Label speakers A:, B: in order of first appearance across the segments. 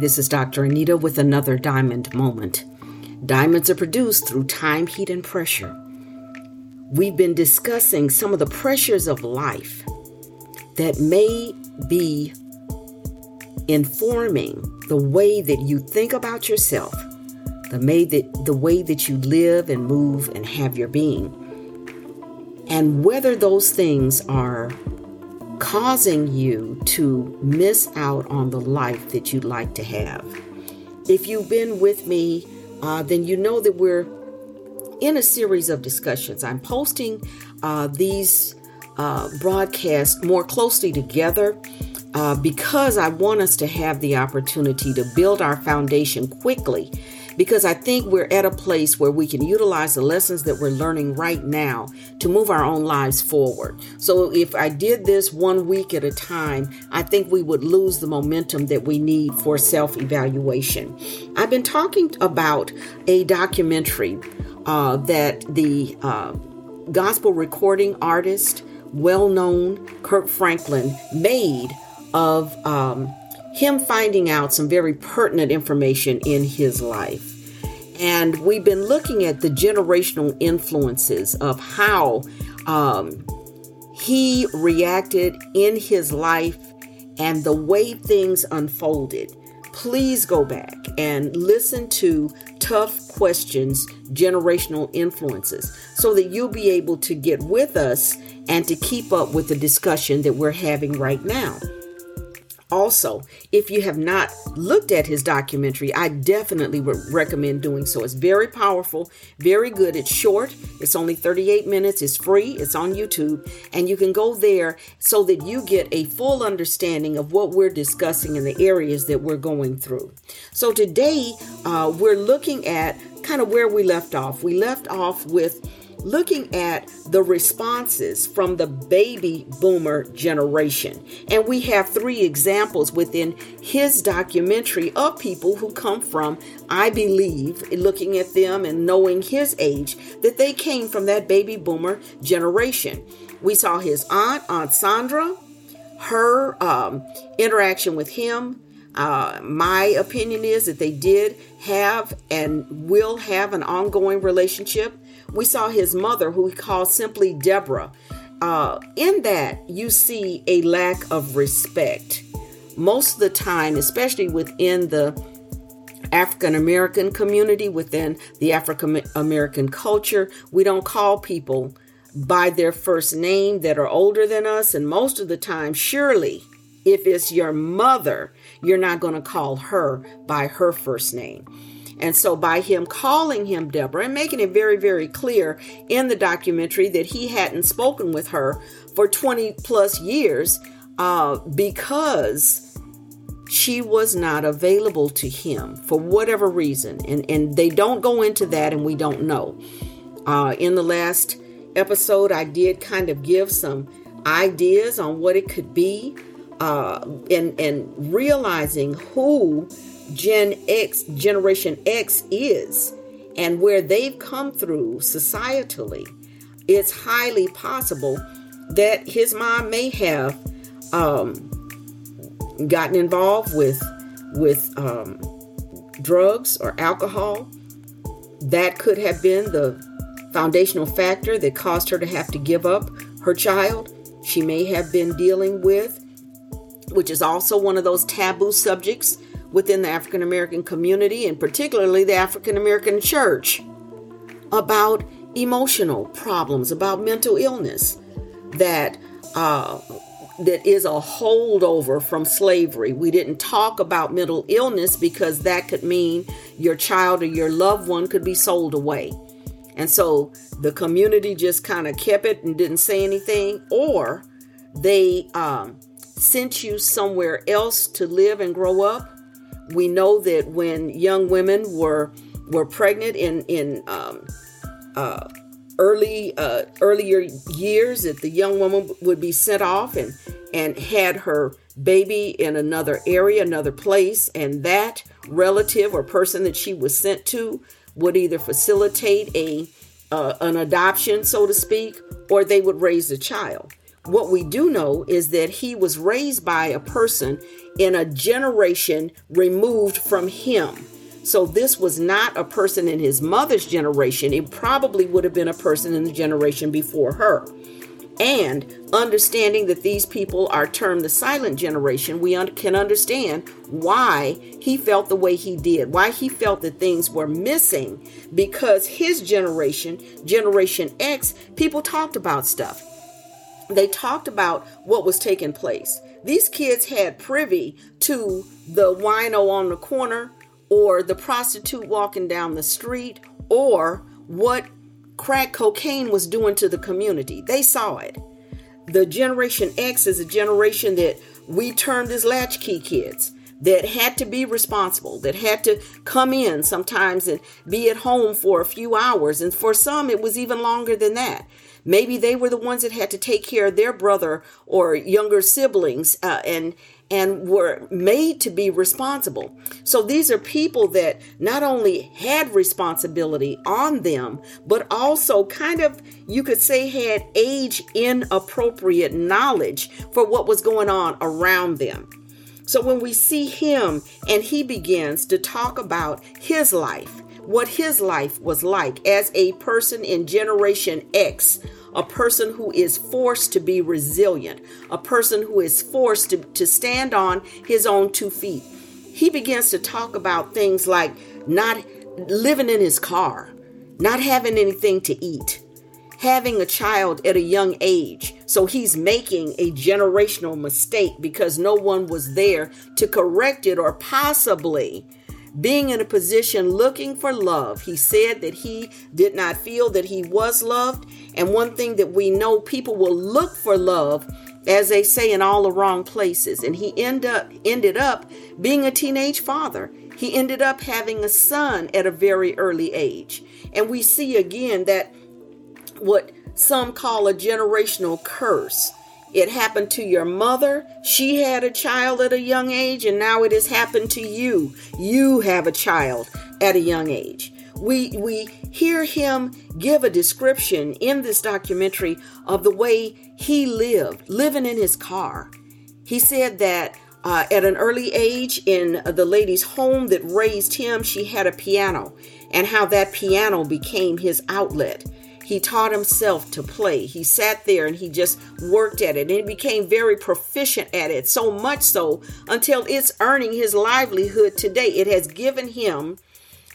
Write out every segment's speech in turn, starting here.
A: Hi, this is Dr. Anita with another Diamond Moment. Diamonds are produced through time, heat, and pressure. We've been discussing some of the pressures of life that may be informing the way that you think about yourself, the way that, the way that you live and move and have your being, and whether those things are causing you to miss out on the life that you'd like to have. If you've been with me, uh, then you know that we're in a series of discussions. I'm posting uh, these uh, broadcasts more closely together uh, because I want us to have the opportunity to build our foundation quickly because I think we're at a place where we can utilize the lessons that we're learning right now to move our own lives forward. So if I did this one week at a time, I think we would lose the momentum that we need for self evaluation. I've been talking about a documentary uh, that the uh, gospel recording artist, well known Kirk Franklin, made of. Um, him finding out some very pertinent information in his life. And we've been looking at the generational influences of how um, he reacted in his life and the way things unfolded. Please go back and listen to Tough Questions Generational Influences so that you'll be able to get with us and to keep up with the discussion that we're having right now. Also, if you have not looked at his documentary, I definitely would recommend doing so. It's very powerful, very good. It's short, it's only 38 minutes, it's free, it's on YouTube, and you can go there so that you get a full understanding of what we're discussing in the areas that we're going through. So, today uh, we're looking at kind of where we left off. We left off with looking at the responses from the baby boomer generation. And we have three examples within his documentary of people who come from, I believe, looking at them and knowing his age, that they came from that baby boomer generation. We saw his aunt, Aunt Sandra, her um, interaction with him. Uh, my opinion is that they did have and will have an ongoing relationship. We saw his mother, who he called simply Deborah. Uh, in that, you see a lack of respect. Most of the time, especially within the African American community, within the African American culture, we don't call people by their first name that are older than us. And most of the time, surely, if it's your mother, you're not going to call her by her first name. And so, by him calling him Deborah and making it very, very clear in the documentary that he hadn't spoken with her for 20 plus years uh, because she was not available to him for whatever reason. And, and they don't go into that, and we don't know. Uh, in the last episode, I did kind of give some ideas on what it could be uh, and, and realizing who Gen X, Generation X is and where they've come through societally, it's highly possible that his mom may have um, gotten involved with with um, drugs or alcohol. That could have been the foundational factor that caused her to have to give up her child. She may have been dealing with, which is also one of those taboo subjects within the African American community and particularly the African American church about emotional problems, about mental illness that uh, that is a holdover from slavery. We didn't talk about mental illness because that could mean your child or your loved one could be sold away. And so the community just kind of kept it and didn't say anything, or they um, sent you somewhere else to live and grow up we know that when young women were were pregnant in in um, uh, early uh, earlier years, that the young woman would be sent off and and had her baby in another area, another place, and that relative or person that she was sent to would either facilitate a uh, an adoption, so to speak, or they would raise the child. What we do know is that he was raised by a person in a generation removed from him. So this was not a person in his mother's generation. It probably would have been a person in the generation before her. And understanding that these people are termed the silent generation, we un- can understand why he felt the way he did, why he felt that things were missing, because his generation, Generation X, people talked about stuff. They talked about what was taking place. These kids had privy to the wino on the corner, or the prostitute walking down the street, or what crack cocaine was doing to the community. They saw it. The Generation X is a generation that we termed as latchkey kids that had to be responsible, that had to come in sometimes and be at home for a few hours. And for some, it was even longer than that. Maybe they were the ones that had to take care of their brother or younger siblings uh, and and were made to be responsible. So these are people that not only had responsibility on them, but also kind of, you could say, had age inappropriate knowledge for what was going on around them. So when we see him and he begins to talk about his life, what his life was like as a person in Generation X a person who is forced to be resilient, a person who is forced to, to stand on his own two feet. He begins to talk about things like not living in his car, not having anything to eat, having a child at a young age. So he's making a generational mistake because no one was there to correct it or possibly being in a position looking for love. He said that he did not feel that he was loved. And one thing that we know people will look for love, as they say, in all the wrong places. And he end up, ended up being a teenage father. He ended up having a son at a very early age. And we see again that what some call a generational curse it happened to your mother. She had a child at a young age, and now it has happened to you. You have a child at a young age. We, we hear him give a description in this documentary of the way he lived, living in his car. He said that uh, at an early age in the lady's home that raised him, she had a piano, and how that piano became his outlet. He taught himself to play. He sat there and he just worked at it and he became very proficient at it. So much so until it's earning his livelihood today. It has given him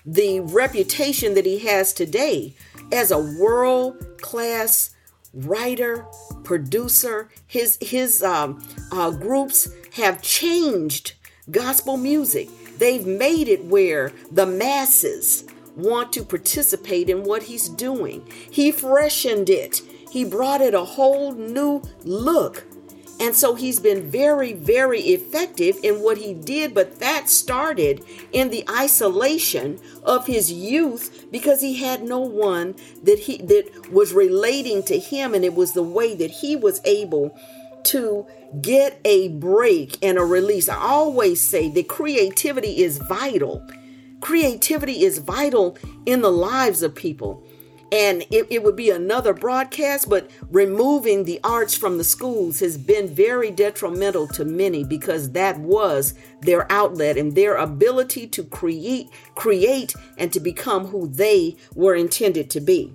A: the reputation that he has today as a world class writer, producer. His his um, uh, groups have changed gospel music. They've made it where the masses want to participate in what he's doing. He freshened it, he brought it a whole new look. And so he's been very, very effective in what he did, but that started in the isolation of his youth because he had no one that he that was relating to him, and it was the way that he was able to get a break and a release. I always say that creativity is vital Creativity is vital in the lives of people. And it, it, would be another broadcast, but removing the arts from the schools has been very detrimental to many because that was their outlet and their ability to create, create and to become who they were intended to be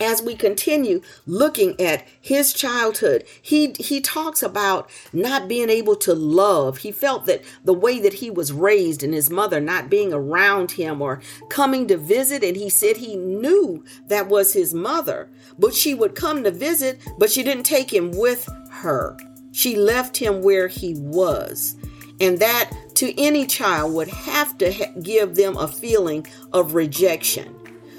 A: as we continue looking at his childhood he he talks about not being able to love. He felt that the way that he was raised and his mother not being around him or coming to visit and he said he knew that was his mother but she would come to visit but she didn't take him with her. She left him where he was. And that to any child would have to ha- give them a feeling of rejection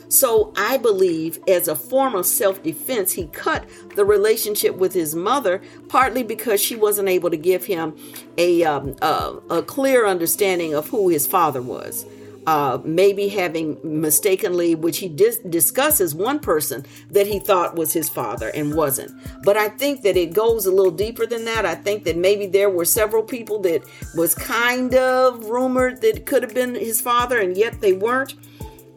A: so I believe, as a form of self defense, he cut the relationship with his mother, partly because she wasn't able to give him a, um, a, a clear understanding of who his father was. Uh, maybe having mistakenly, which he dis- discusses one person that he thought was his father and wasn't. But I think that it goes a little deeper than that. I think that maybe there were several people that was kind of rumored that could have been his father, and yet they weren't.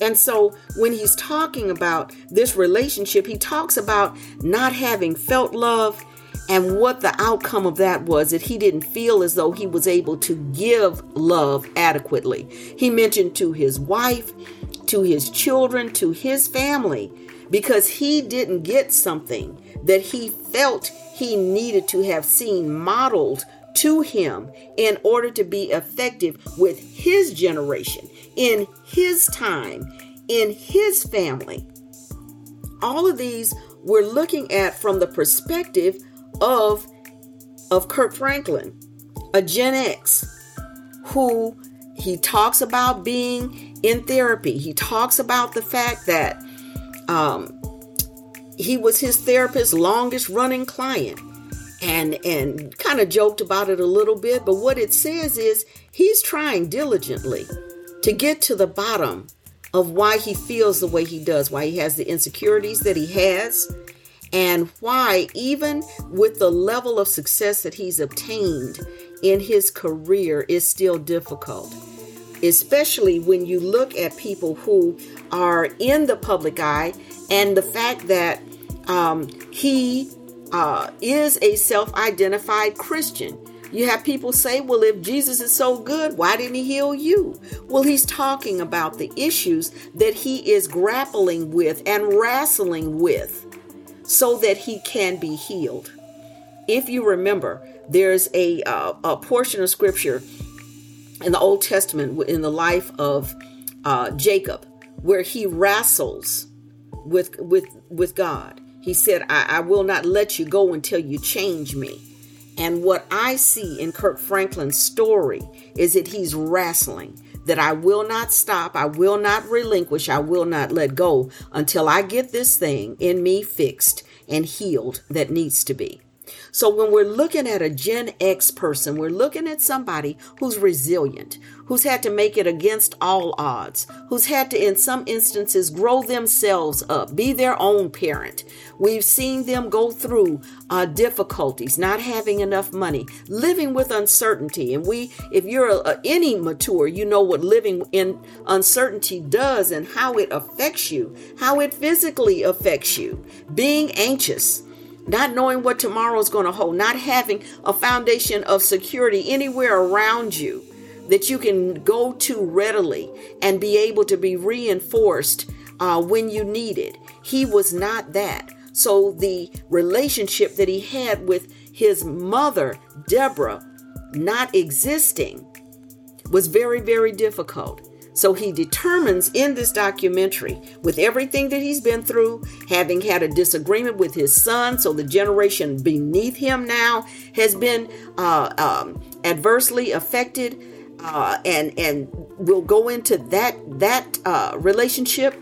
A: And so when he's talking about this relationship, he talks about not having felt love And what the outcome of that was that he didn't feel as though he was able to give love adequately. He mentioned to his wife, to his children, to his family, because he didn't get something that he felt he needed to have seen modeled to him in order to be effective with his generation, in his time, in his family. All of these we're looking at from the perspective of of Kirk Franklin, a Gen X, who he talks about being in therapy. He talks about the fact that um, he was his therapist's longest running client and and kind of joked about it a little bit but what it says is he's trying diligently to get to the bottom of why he feels the way he does why he has the insecurities that he has and why even with the level of success that he's obtained in his career is still difficult. Especially when you look at people who are in the public eye and the fact that um, he uh, is a self identified Christian. You have people say, well, if Jesus is so good, why didn't he heal you? Well, he's talking about the issues that he is grappling with and wrestling with so that he can be healed. If you remember, there's a, uh, a portion of scripture in the Old Testament in the life of uh, Jacob where he wrestles with with with God. He said, I, I will not let you go until you change me. And what I see in Kirk Franklin's story is that he's wrestling, that I will not stop, I will not relinquish, I will not let go until I get this thing in me fixed and healed that needs to be. So when we're looking at a Gen X person, we're looking at somebody who's resilient, who's had to make it against all odds, who's had to, in some instances, grow themselves up, be their own parent. We've seen them go through uh, difficulties, not having enough money, living with uncertainty. And we, if you're a, a, any mature, you know what living in uncertainty does and how it affects you, how it physically affects you. Being anxious not knowing what tomorrow is going to hold, not having a foundation of security anywhere around you that you can go to readily and be able to be reinforced uh, when you need it. He was not that. So the relationship that he had with his mother, Deborah, not existing, was very, very difficult. So he determines in this documentary, with everything that he's been through, having had a disagreement with his son, so the generation beneath him now has been uh, um, adversely affected, uh, and and we'll go into that that uh, relationship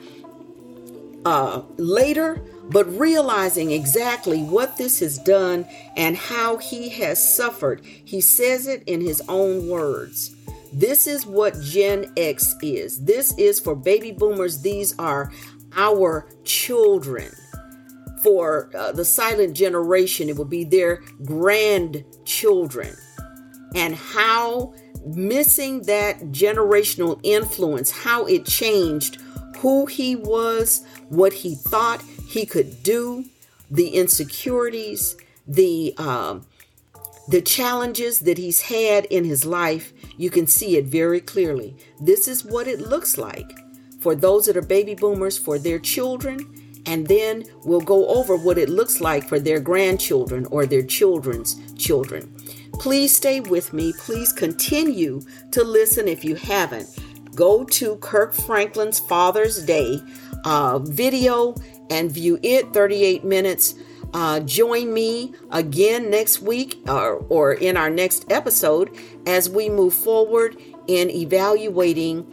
A: uh, later. But realizing exactly what this has done and how he has suffered, he says it in his own words. This is what Gen X is. This is for baby boomers. These are our children. For uh, the silent generation, it will be their grandchildren. And how missing that generational influence, how it changed who he was, what he thought he could do, the insecurities, the um, the challenges that he's had in his life, you can see it very clearly. This is what it looks like for those that are baby boomers, for their children, and then we'll go over what it looks like for their grandchildren or their children's children. Please stay with me. Please continue to listen if you haven't. Go to Kirk Franklin's Father's Day uh, video and view it 38 minutes uh, join me again next week or, or in our next episode as we move forward in evaluating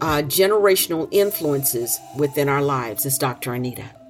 A: uh, generational influences within our lives. It's Dr. Anita.